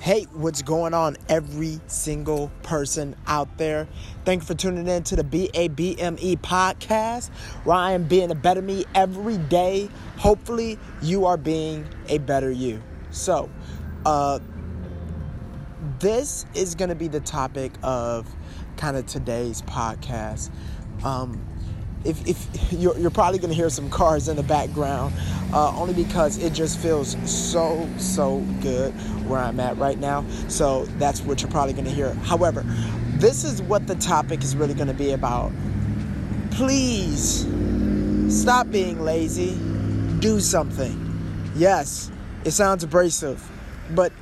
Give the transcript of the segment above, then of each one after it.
Hey, what's going on, every single person out there? Thank you for tuning in to the BABME podcast, where I am being a better me every day. Hopefully, you are being a better you. So, uh, this is going to be the topic of kind of today's podcast. Um, if, if you're, you're probably going to hear some cars in the background, uh, only because it just feels so so good where I'm at right now. So that's what you're probably going to hear. However, this is what the topic is really going to be about. Please stop being lazy. Do something. Yes, it sounds abrasive, but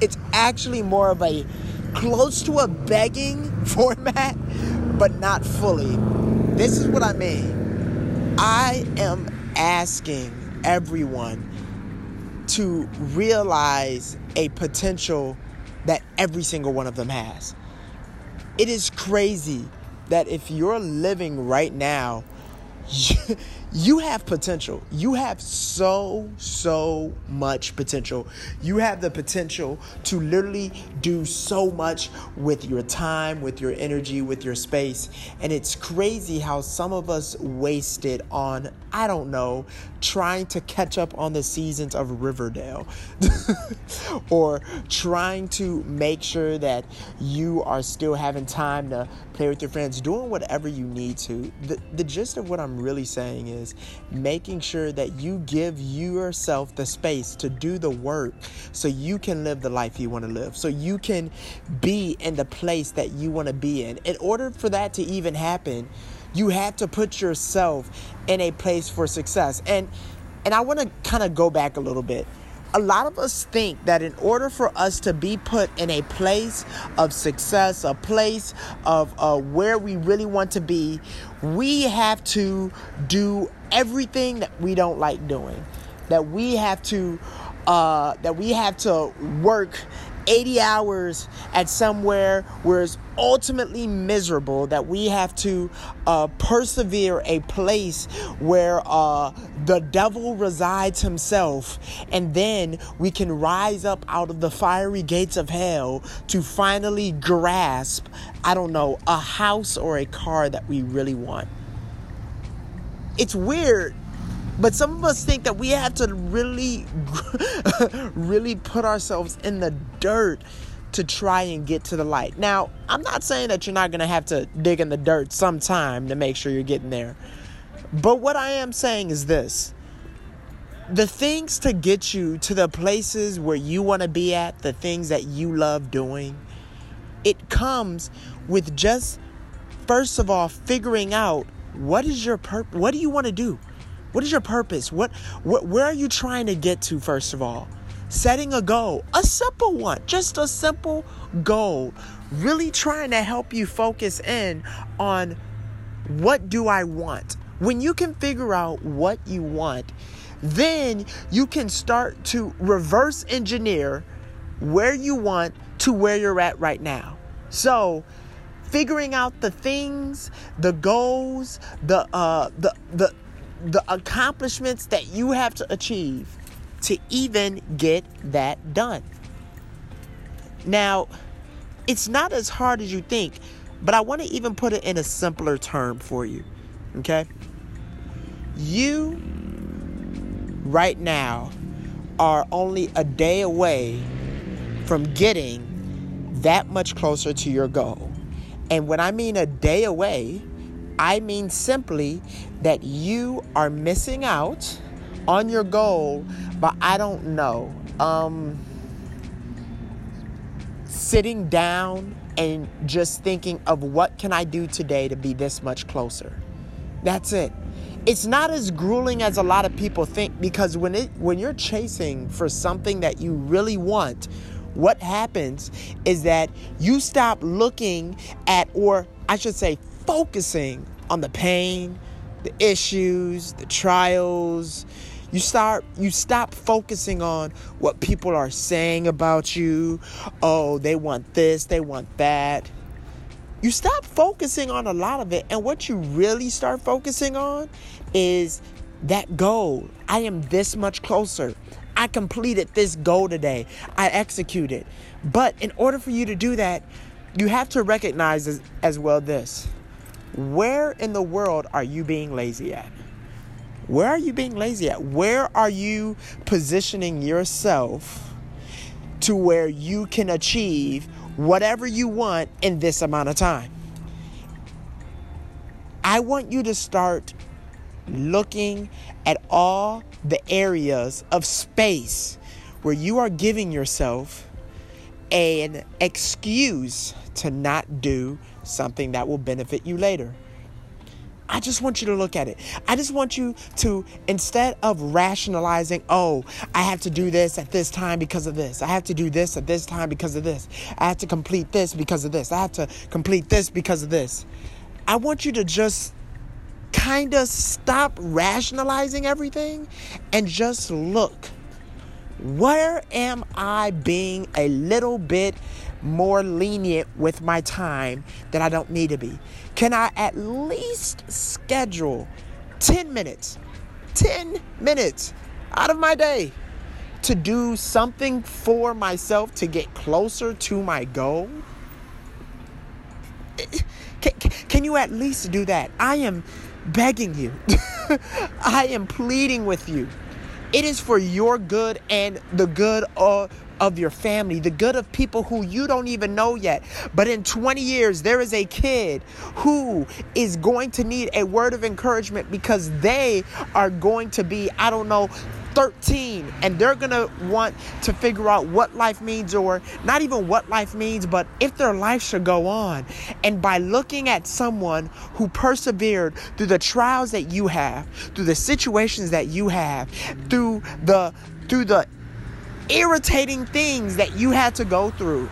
it's actually more of a close to a begging format, but not fully this is what I mean. I am asking everyone to realize a potential that every single one of them has. It is crazy that if you're living right now, you have potential. You have so, so much potential. You have the potential to literally do so much with your time, with your energy, with your space. And it's crazy how some of us waste it on, I don't know, trying to catch up on the seasons of Riverdale or trying to make sure that you are still having time to play with your friends, doing whatever you need to. The, the gist of what I'm really saying is making sure that you give yourself the space to do the work so you can live the life you want to live, so you can be in the place that you want to be in. In order for that to even happen, you have to put yourself in a place for success. And and I want to kind of go back a little bit a lot of us think that in order for us to be put in a place of success, a place of uh, where we really want to be, we have to do everything that we don't like doing. That we have to, uh, that we have to work 80 hours at somewhere where it's ultimately miserable that we have to uh, persevere a place where uh, the devil resides himself and then we can rise up out of the fiery gates of hell to finally grasp i don't know a house or a car that we really want. It's weird but some of us think that we have to really, really put ourselves in the dirt to try and get to the light. Now, I'm not saying that you're not going to have to dig in the dirt sometime to make sure you're getting there. But what I am saying is this the things to get you to the places where you want to be at, the things that you love doing, it comes with just, first of all, figuring out what is your purpose, what do you want to do? What is your purpose? What, what where are you trying to get to first of all? Setting a goal, a simple one, just a simple goal. Really trying to help you focus in on what do I want? When you can figure out what you want, then you can start to reverse engineer where you want to where you're at right now. So, figuring out the things, the goals, the uh the the the accomplishments that you have to achieve to even get that done. Now, it's not as hard as you think, but I want to even put it in a simpler term for you. Okay? You, right now, are only a day away from getting that much closer to your goal. And when I mean a day away, I mean simply that you are missing out on your goal, but I don't know. Um, sitting down and just thinking of what can I do today to be this much closer. That's it. It's not as grueling as a lot of people think because when it when you're chasing for something that you really want, what happens is that you stop looking at or I should say focusing on the pain, the issues, the trials. You start you stop focusing on what people are saying about you. Oh, they want this, they want that. You stop focusing on a lot of it and what you really start focusing on is that goal. I am this much closer. I completed this goal today. I executed. But in order for you to do that, you have to recognize as, as well this. Where in the world are you being lazy at? Where are you being lazy at? Where are you positioning yourself to where you can achieve whatever you want in this amount of time? I want you to start looking at all the areas of space where you are giving yourself an excuse to not do something that will benefit you later. I just want you to look at it. I just want you to, instead of rationalizing, oh, I have to do this at this time because of this. I have to do this at this time because of this. I have to complete this because of this. I have to complete this because of this. I want you to just kind of stop rationalizing everything and just look. Where am I being a little bit more lenient with my time that I don't need to be? Can I at least schedule 10 minutes, 10 minutes out of my day to do something for myself to get closer to my goal? Can, can you at least do that? I am begging you. I am pleading with you. It is for your good and the good of, of your family, the good of people who you don't even know yet. But in 20 years, there is a kid who is going to need a word of encouragement because they are going to be, I don't know, 13 and they're gonna want to figure out what life means or not even what life means but if their life should go on. And by looking at someone who persevered through the trials that you have through the situations that you have through the through the irritating things that you had to go through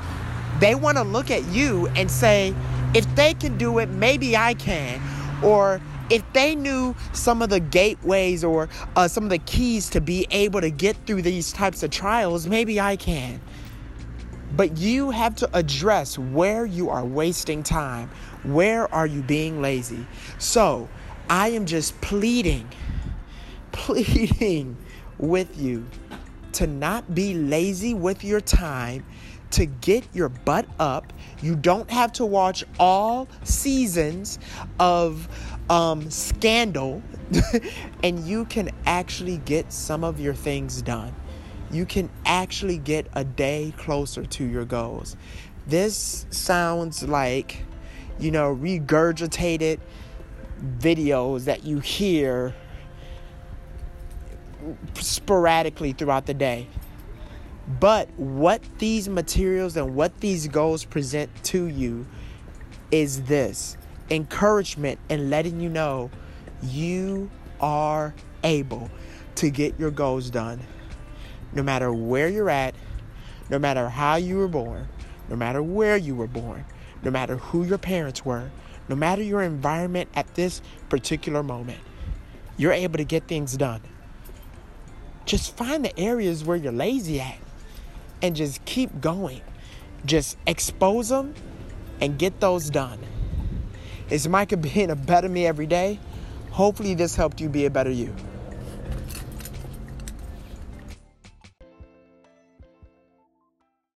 they want to look at you and say if they can do it maybe i can or if they knew some of the gateways or uh, some of the keys to be able to get through these types of trials, maybe I can. But you have to address where you are wasting time. Where are you being lazy? So I am just pleading, pleading with you to not be lazy with your time, to get your butt up. You don't have to watch all seasons of um, scandal, and you can actually get some of your things done. You can actually get a day closer to your goals. This sounds like, you know, regurgitated videos that you hear sporadically throughout the day. But what these materials and what these goals present to you is this encouragement and letting you know you are able to get your goals done. No matter where you're at, no matter how you were born, no matter where you were born, no matter who your parents were, no matter your environment at this particular moment, you're able to get things done. Just find the areas where you're lazy at and just keep going. Just expose them and get those done. It's Micah being a better me every day. Hopefully, this helped you be a better you.